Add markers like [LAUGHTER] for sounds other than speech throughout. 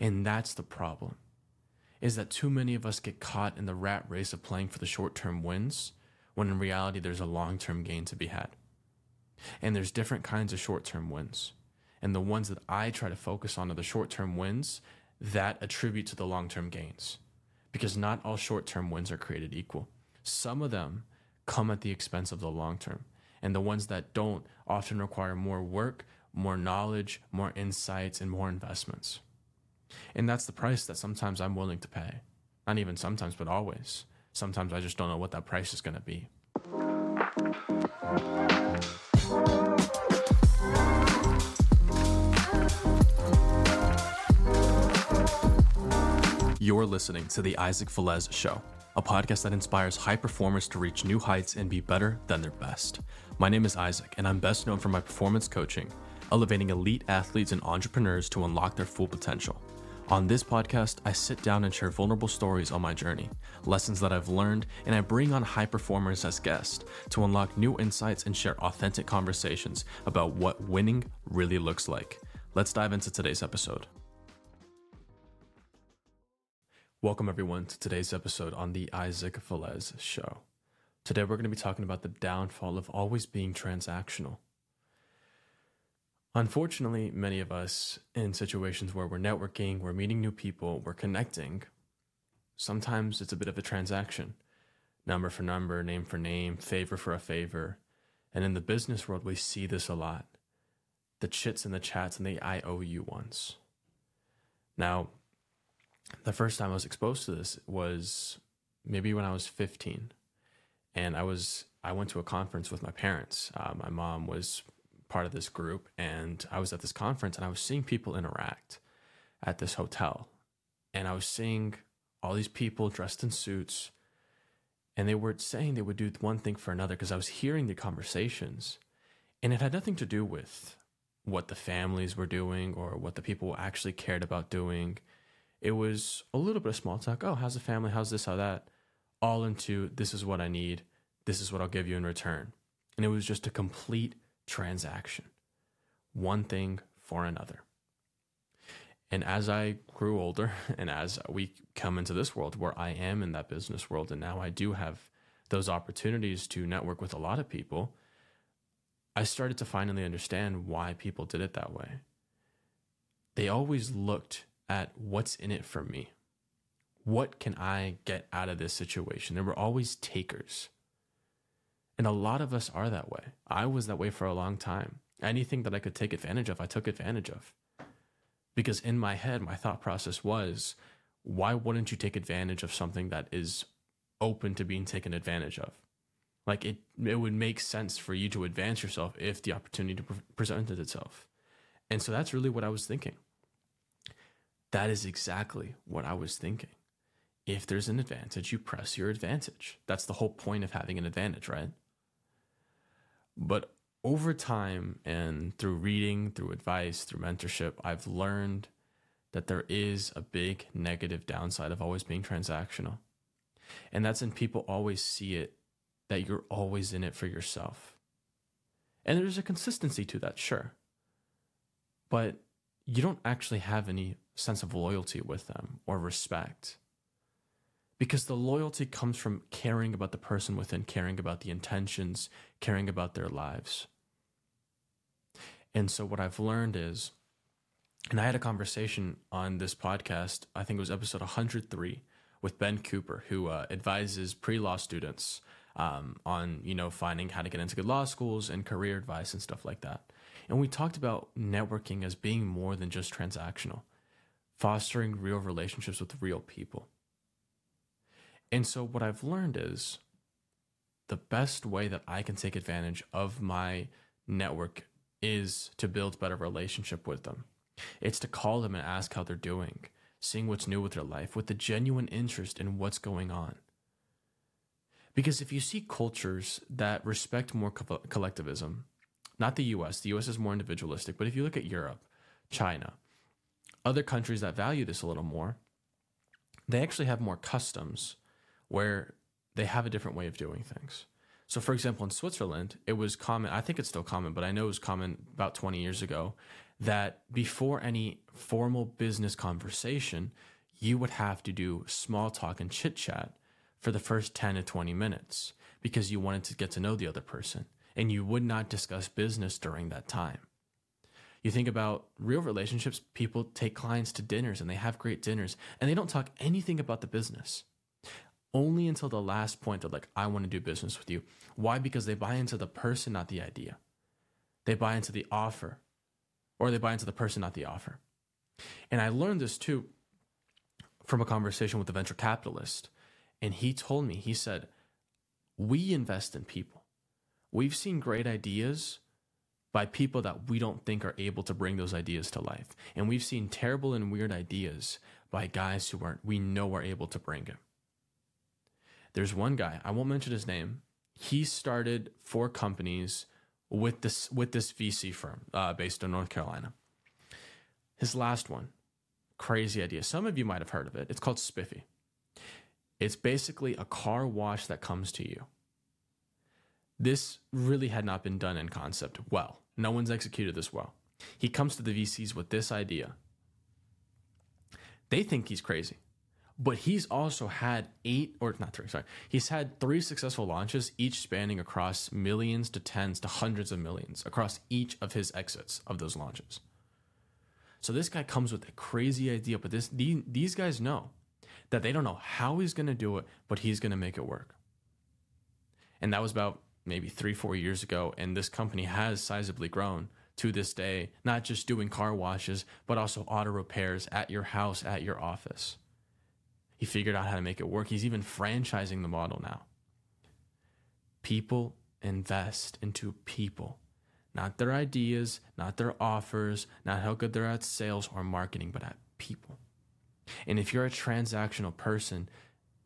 And that's the problem. Is that too many of us get caught in the rat race of playing for the short-term wins when in reality there's a long-term gain to be had. And there's different kinds of short-term wins. And the ones that I try to focus on are the short-term wins that attribute to the long-term gains. Because not all short-term wins are created equal. Some of them come at the expense of the long term. And the ones that don't often require more work, more knowledge, more insights, and more investments. And that's the price that sometimes I'm willing to pay. Not even sometimes, but always. Sometimes I just don't know what that price is going to be. You're listening to The Isaac Velez Show, a podcast that inspires high performers to reach new heights and be better than their best. My name is Isaac, and I'm best known for my performance coaching, elevating elite athletes and entrepreneurs to unlock their full potential. On this podcast, I sit down and share vulnerable stories on my journey, lessons that I've learned, and I bring on high performers as guests to unlock new insights and share authentic conversations about what winning really looks like. Let's dive into today's episode. Welcome, everyone, to today's episode on the Isaac Velez Show. Today, we're going to be talking about the downfall of always being transactional. Unfortunately, many of us in situations where we're networking, we're meeting new people, we're connecting, sometimes it's a bit of a transaction number for number, name for name, favor for a favor. And in the business world, we see this a lot the chits and the chats and the IOU ones. Now, the first time I was exposed to this was maybe when I was 15. And I was I went to a conference with my parents. Uh, my mom was part of this group and I was at this conference and I was seeing people interact at this hotel. And I was seeing all these people dressed in suits and they were saying they would do one thing for another because I was hearing the conversations and it had nothing to do with what the families were doing or what the people actually cared about doing. It was a little bit of small talk. Oh, how's the family? How's this? How that? All into this is what I need. This is what I'll give you in return. And it was just a complete transaction, one thing for another. And as I grew older [LAUGHS] and as we come into this world where I am in that business world, and now I do have those opportunities to network with a lot of people, I started to finally understand why people did it that way. They always looked at what's in it for me. What can I get out of this situation? There were always takers. And a lot of us are that way. I was that way for a long time. Anything that I could take advantage of, I took advantage of. Because in my head, my thought process was why wouldn't you take advantage of something that is open to being taken advantage of? Like it, it would make sense for you to advance yourself if the opportunity pre- presented itself. And so that's really what I was thinking. That is exactly what I was thinking. If there's an advantage, you press your advantage. That's the whole point of having an advantage, right? But over time and through reading, through advice, through mentorship, I've learned that there is a big negative downside of always being transactional. And that's when people always see it that you're always in it for yourself. And there's a consistency to that, sure. But you don't actually have any sense of loyalty with them or respect because the loyalty comes from caring about the person within, caring about the intentions, caring about their lives. And so, what I've learned is, and I had a conversation on this podcast, I think it was episode 103, with Ben Cooper, who uh, advises pre law students um, on, you know, finding how to get into good law schools and career advice and stuff like that. And we talked about networking as being more than just transactional, fostering real relationships with real people. And so, what I've learned is the best way that I can take advantage of my network is to build better relationship with them. It's to call them and ask how they're doing, seeing what's new with their life, with a genuine interest in what's going on. Because if you see cultures that respect more co- collectivism, not the US, the US is more individualistic, but if you look at Europe, China, other countries that value this a little more, they actually have more customs where they have a different way of doing things. So, for example, in Switzerland, it was common, I think it's still common, but I know it was common about 20 years ago that before any formal business conversation, you would have to do small talk and chit chat for the first 10 to 20 minutes because you wanted to get to know the other person and you would not discuss business during that time. You think about real relationships, people take clients to dinners and they have great dinners and they don't talk anything about the business. Only until the last point they're like, I want to do business with you. Why? Because they buy into the person, not the idea. They buy into the offer, or they buy into the person, not the offer. And I learned this too from a conversation with a venture capitalist. And he told me, he said, We invest in people. We've seen great ideas by people that we don't think are able to bring those ideas to life. And we've seen terrible and weird ideas by guys who aren't, we know are able to bring it. There's one guy, I won't mention his name. He started four companies with this with this VC firm uh, based in North Carolina. His last one, crazy idea. Some of you might have heard of it. It's called Spiffy. It's basically a car wash that comes to you. This really had not been done in concept well. No one's executed this well. He comes to the VCs with this idea. They think he's crazy, but he's also had eight or not three, sorry. He's had three successful launches, each spanning across millions to tens to hundreds of millions across each of his exits of those launches. So this guy comes with a crazy idea, but this these guys know that they don't know how he's going to do it, but he's going to make it work. And that was about maybe three, four years ago, and this company has sizably grown to this day, not just doing car washes, but also auto repairs at your house, at your office. He figured out how to make it work. He's even franchising the model now. People invest into people, not their ideas, not their offers, not how good they're at sales or marketing, but at people. And if you're a transactional person,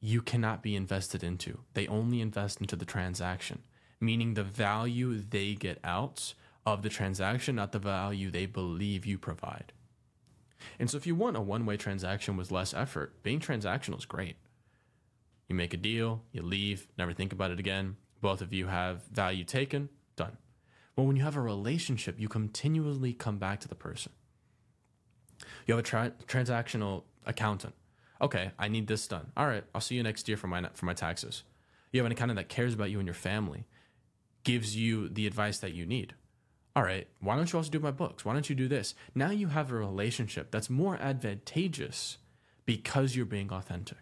you cannot be invested into. They only invest into the transaction meaning the value they get out of the transaction, not the value they believe you provide. And so, if you want a one way transaction with less effort, being transactional is great. You make a deal, you leave, never think about it again. Both of you have value taken, done. But when you have a relationship, you continually come back to the person. You have a tra- transactional accountant. Okay, I need this done. All right, I'll see you next year for my for my taxes. You have an accountant that cares about you and your family gives you the advice that you need. All right, why don't you also do my books? Why don't you do this? Now you have a relationship that's more advantageous because you're being authentic.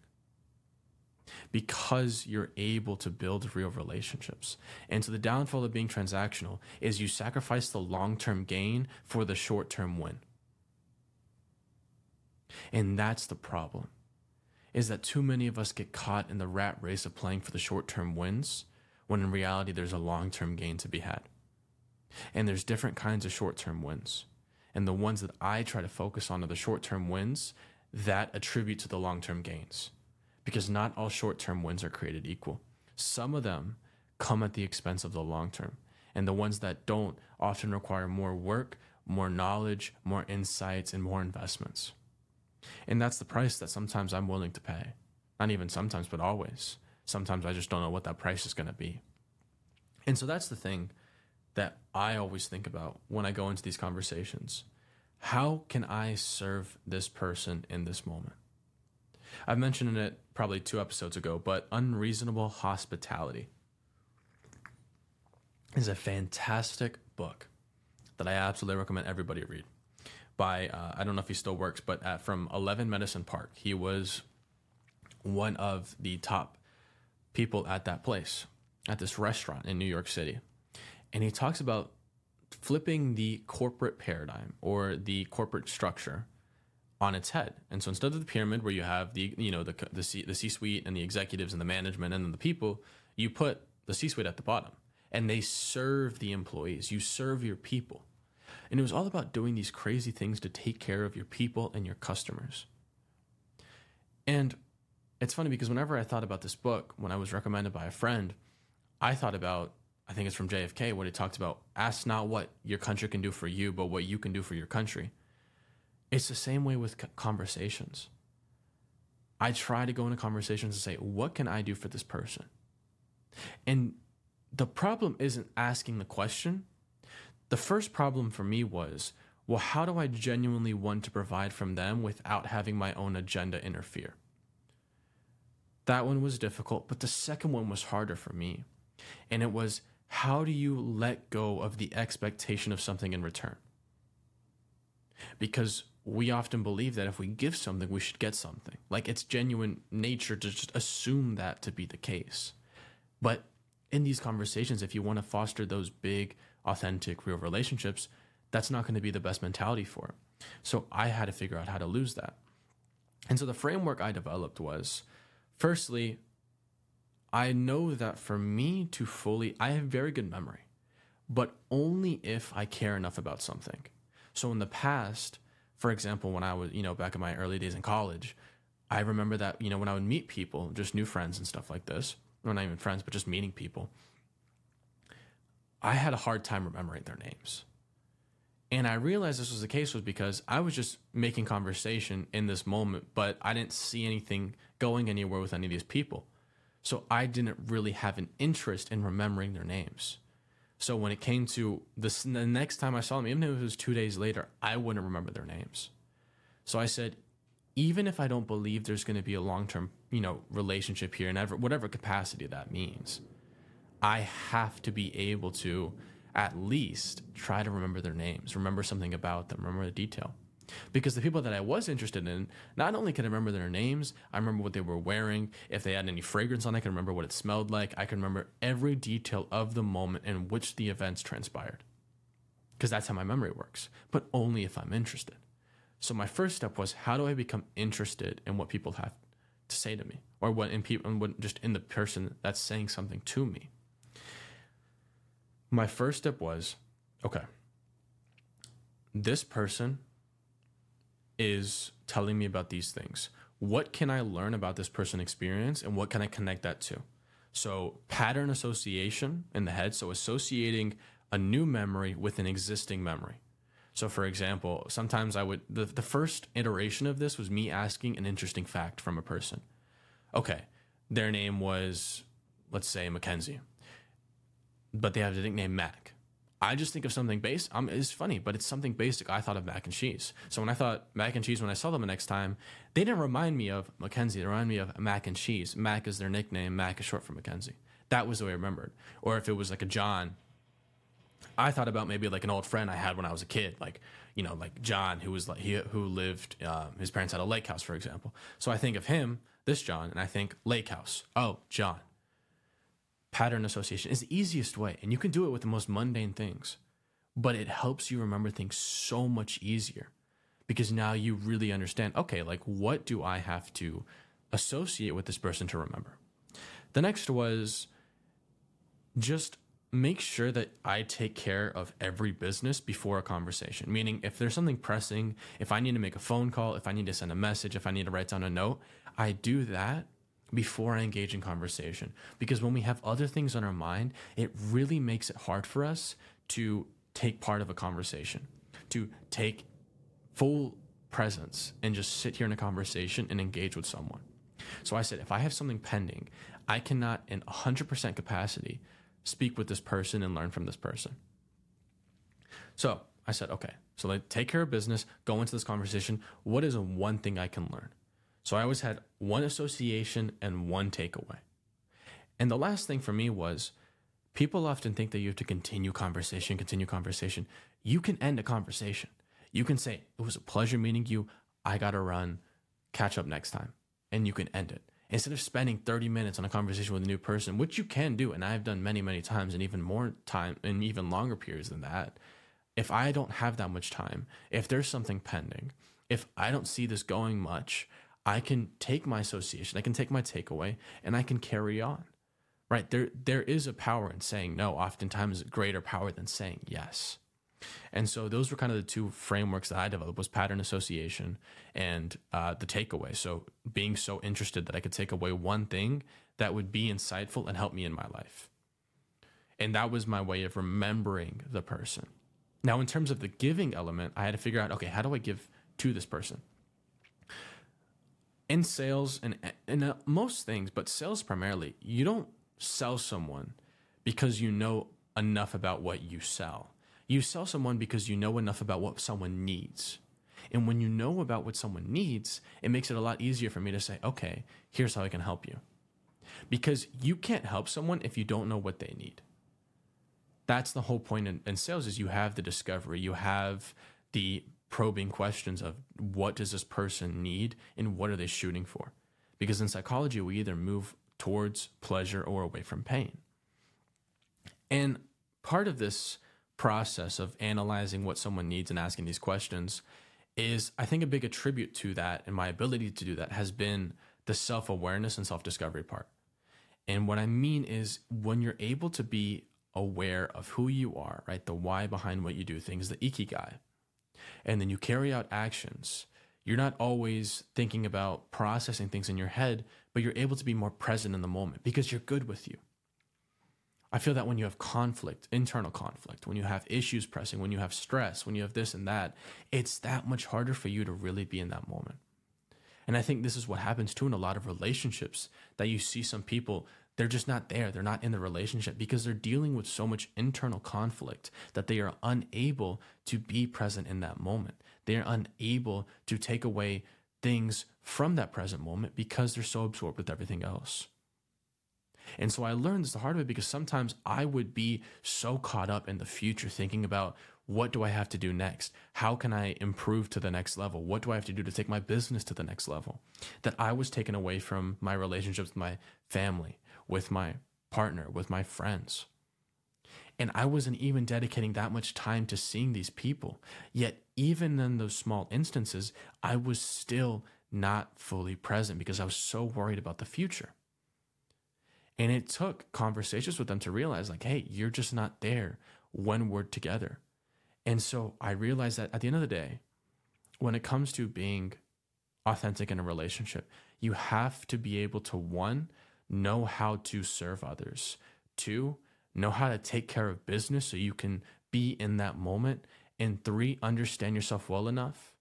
Because you're able to build real relationships. And so the downfall of being transactional is you sacrifice the long term gain for the short term win. And that's the problem. Is that too many of us get caught in the rat race of playing for the short term wins when in reality there's a long term gain to be had. And there's different kinds of short term wins. And the ones that I try to focus on are the short term wins that attribute to the long term gains. Because not all short term wins are created equal. Some of them come at the expense of the long term. And the ones that don't often require more work, more knowledge, more insights, and more investments. And that's the price that sometimes I'm willing to pay. Not even sometimes, but always sometimes I just don't know what that price is going to be. And so that's the thing that I always think about when I go into these conversations. How can I serve this person in this moment? I've mentioned it probably two episodes ago, but Unreasonable Hospitality is a fantastic book that I absolutely recommend everybody read. By uh, I don't know if he still works, but at, from Eleven Madison Park, he was one of the top people at that place, at this restaurant in New York City. And he talks about flipping the corporate paradigm or the corporate structure on its head. And so instead of the pyramid where you have the you know the the C, the C-suite and the executives and the management and then the people, you put the C-suite at the bottom and they serve the employees. You serve your people. And it was all about doing these crazy things to take care of your people and your customers. And it's funny because whenever I thought about this book, when I was recommended by a friend, I thought about, I think it's from JFK, what he talked about ask not what your country can do for you, but what you can do for your country. It's the same way with conversations. I try to go into conversations and say, what can I do for this person? And the problem isn't asking the question. The first problem for me was, well, how do I genuinely want to provide from them without having my own agenda interfere? That one was difficult, but the second one was harder for me. And it was how do you let go of the expectation of something in return? Because we often believe that if we give something, we should get something. Like it's genuine nature to just assume that to be the case. But in these conversations, if you want to foster those big, authentic, real relationships, that's not going to be the best mentality for it. So I had to figure out how to lose that. And so the framework I developed was firstly, I know that for me to fully, I have very good memory, but only if I care enough about something. So in the past, for example, when I was, you know, back in my early days in college, I remember that, you know, when I would meet people, just new friends and stuff like this, or not even friends, but just meeting people, I had a hard time remembering their names. And I realized this was the case was because I was just making conversation in this moment, but I didn't see anything going anywhere with any of these people. So I didn't really have an interest in remembering their names. So when it came to this, the next time I saw them, even if it was two days later, I wouldn't remember their names. So I said, even if I don't believe there's going to be a long term, you know, relationship here, in whatever capacity that means, I have to be able to at least try to remember their names, remember something about them, remember the detail. Because the people that I was interested in, not only can I remember their names, I remember what they were wearing. If they had any fragrance on, I can remember what it smelled like. I can remember every detail of the moment in which the events transpired. Because that's how my memory works, but only if I'm interested. So my first step was how do I become interested in what people have to say to me, or what in people, what just in the person that's saying something to me. My first step was okay. This person is telling me about these things. What can I learn about this person experience and what can I connect that to? So, pattern association in the head. So, associating a new memory with an existing memory. So, for example, sometimes I would, the, the first iteration of this was me asking an interesting fact from a person. Okay, their name was, let's say, Mackenzie, but they have the nickname Mac. I just think of something basic. Um, it's funny, but it's something basic. I thought of mac and cheese. So when I thought mac and cheese, when I saw them the next time, they didn't remind me of Mackenzie. They reminded me of mac and cheese. Mac is their nickname. Mac is short for Mackenzie. That was the way I remembered. Or if it was like a John, I thought about maybe like an old friend I had when I was a kid, like you know, like John, who was like he who lived. Uh, his parents had a lake house, for example. So I think of him, this John, and I think lake house. Oh, John pattern association is the easiest way, and you can do it with the most mundane things, but it helps you remember things so much easier because now you really understand okay, like what do I have to associate with this person to remember? The next was just make sure that I take care of every business before a conversation. Meaning, if there's something pressing, if I need to make a phone call, if I need to send a message, if I need to write down a note, I do that before I engage in conversation. Because when we have other things on our mind, it really makes it hard for us to take part of a conversation, to take full presence and just sit here in a conversation and engage with someone. So I said, if I have something pending, I cannot, in 100% capacity, speak with this person and learn from this person. So I said, okay, so like take care of business, go into this conversation. What is one thing I can learn? So I always had one association and one takeaway. And the last thing for me was people often think that you have to continue conversation, continue conversation. You can end a conversation. You can say, It was a pleasure meeting you. I got to run. Catch up next time. And you can end it. Instead of spending 30 minutes on a conversation with a new person, which you can do, and I've done many, many times, and even more time, and even longer periods than that. If I don't have that much time, if there's something pending, if I don't see this going much, I can take my association, I can take my takeaway, and I can carry on. Right? There there is a power in saying no, oftentimes greater power than saying yes. And so those were kind of the two frameworks that I developed was pattern association and uh, the takeaway. So being so interested that I could take away one thing that would be insightful and help me in my life. And that was my way of remembering the person. Now, in terms of the giving element, I had to figure out, okay, how do I give to this person? In sales and in uh, most things, but sales primarily, you don't sell someone because you know enough about what you sell. You sell someone because you know enough about what someone needs. And when you know about what someone needs, it makes it a lot easier for me to say, okay, here's how I can help you. Because you can't help someone if you don't know what they need. That's the whole point in, in sales is you have the discovery, you have the probing questions of what does this person need and what are they shooting for? Because in psychology, we either move towards pleasure or away from pain. And part of this process of analyzing what someone needs and asking these questions is, I think, a big attribute to that and my ability to do that has been the self awareness and self discovery part. And what I mean is, when you're able to be aware of who you are, right? The why behind what you do, things, the ikigai, and then you carry out actions. You're not always thinking about processing things in your head, but you're able to be more present in the moment because you're good with you. I feel that when you have conflict, internal conflict, when you have issues pressing, when you have stress, when you have this and that, it's that much harder for you to really be in that moment. And I think this is what happens too in a lot of relationships that you see some people, they're just not there. They're not in the relationship because they're dealing with so much internal conflict that they are unable to be present in that moment. They are unable to take away things from that present moment because they're so absorbed with everything else. And so I learned this the hard way because sometimes I would be so caught up in the future thinking about what do I have to do next? How can I improve to the next level? What do I have to do to take my business to the next level? That I was taken away from my relationships with my family, with my partner, with my friends. And I wasn't even dedicating that much time to seeing these people. Yet, even in those small instances, I was still not fully present because I was so worried about the future. And it took conversations with them to realize, like, hey, you're just not there when we're together. And so I realized that at the end of the day, when it comes to being authentic in a relationship, you have to be able to one, know how to serve others, two, know how to take care of business so you can be in that moment, and three, understand yourself well enough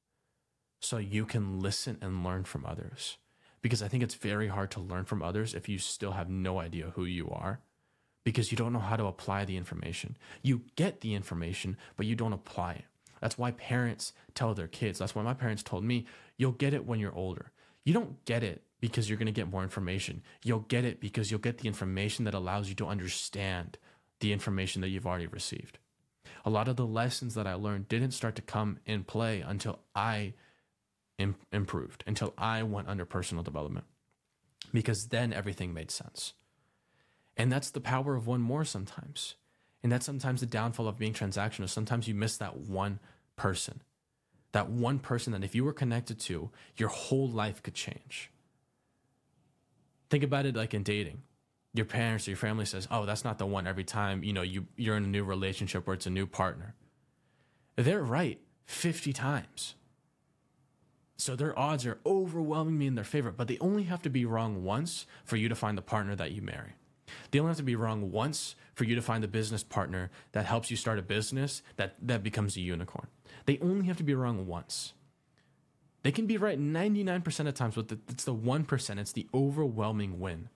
so you can listen and learn from others because I think it's very hard to learn from others if you still have no idea who you are because you don't know how to apply the information. You get the information, but you don't apply it. That's why parents tell their kids. That's why my parents told me, you'll get it when you're older. You don't get it because you're going to get more information. You'll get it because you'll get the information that allows you to understand the information that you've already received. A lot of the lessons that I learned didn't start to come in play until I Im- improved until I went under personal development because then everything made sense. And that's the power of one more sometimes. And that's sometimes the downfall of being transactional. Sometimes you miss that one person, that one person that if you were connected to, your whole life could change. Think about it like in dating. Your parents or your family says, "Oh, that's not the one." Every time you know you you're in a new relationship where it's a new partner, they're right fifty times. So their odds are overwhelmingly in their favor, but they only have to be wrong once for you to find the partner that you marry. They only have to be wrong once for you to find the business partner that helps you start a business that, that becomes a unicorn. They only have to be wrong once. They can be right 99% of times, but it's the 1%, it's the overwhelming win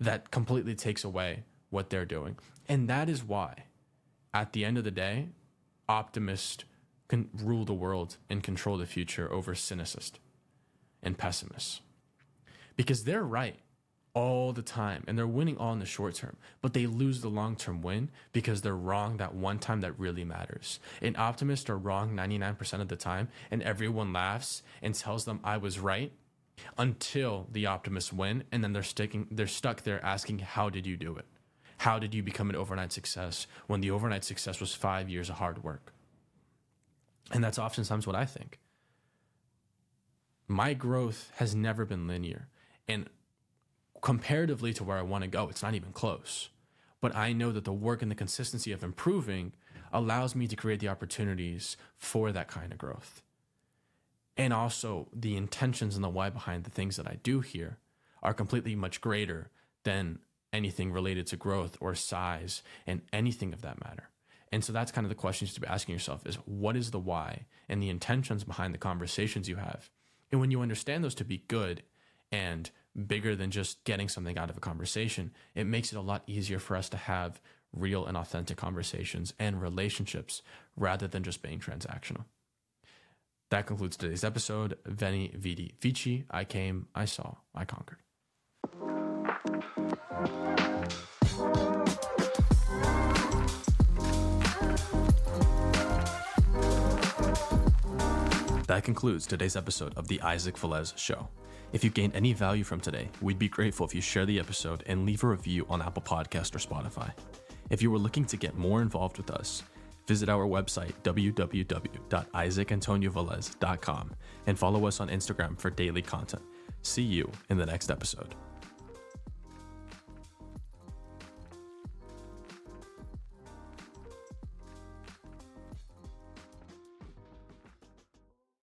that completely takes away what they're doing. And that is why, at the end of the day, optimist can rule the world and control the future over cynicists and pessimists. Because they're right all the time and they're winning all in the short term, but they lose the long term win because they're wrong that one time that really matters. And optimists are wrong 99% of the time, and everyone laughs and tells them I was right until the optimists win, and then they're sticking they're stuck there asking, How did you do it? How did you become an overnight success when the overnight success was five years of hard work? And that's oftentimes what I think. My growth has never been linear. And comparatively to where I want to go, it's not even close. But I know that the work and the consistency of improving allows me to create the opportunities for that kind of growth. And also, the intentions and the why behind the things that I do here are completely much greater than anything related to growth or size and anything of that matter. And so that's kind of the questions to be asking yourself is what is the why and the intentions behind the conversations you have? And when you understand those to be good and bigger than just getting something out of a conversation, it makes it a lot easier for us to have real and authentic conversations and relationships rather than just being transactional. That concludes today's episode. Veni, Vidi, Vici. I came, I saw, I conquered. That concludes today's episode of the Isaac Velez Show. If you gained any value from today, we'd be grateful if you share the episode and leave a review on Apple Podcast or Spotify. If you were looking to get more involved with us, visit our website www.isaacantoniovelez.com and follow us on Instagram for daily content. See you in the next episode.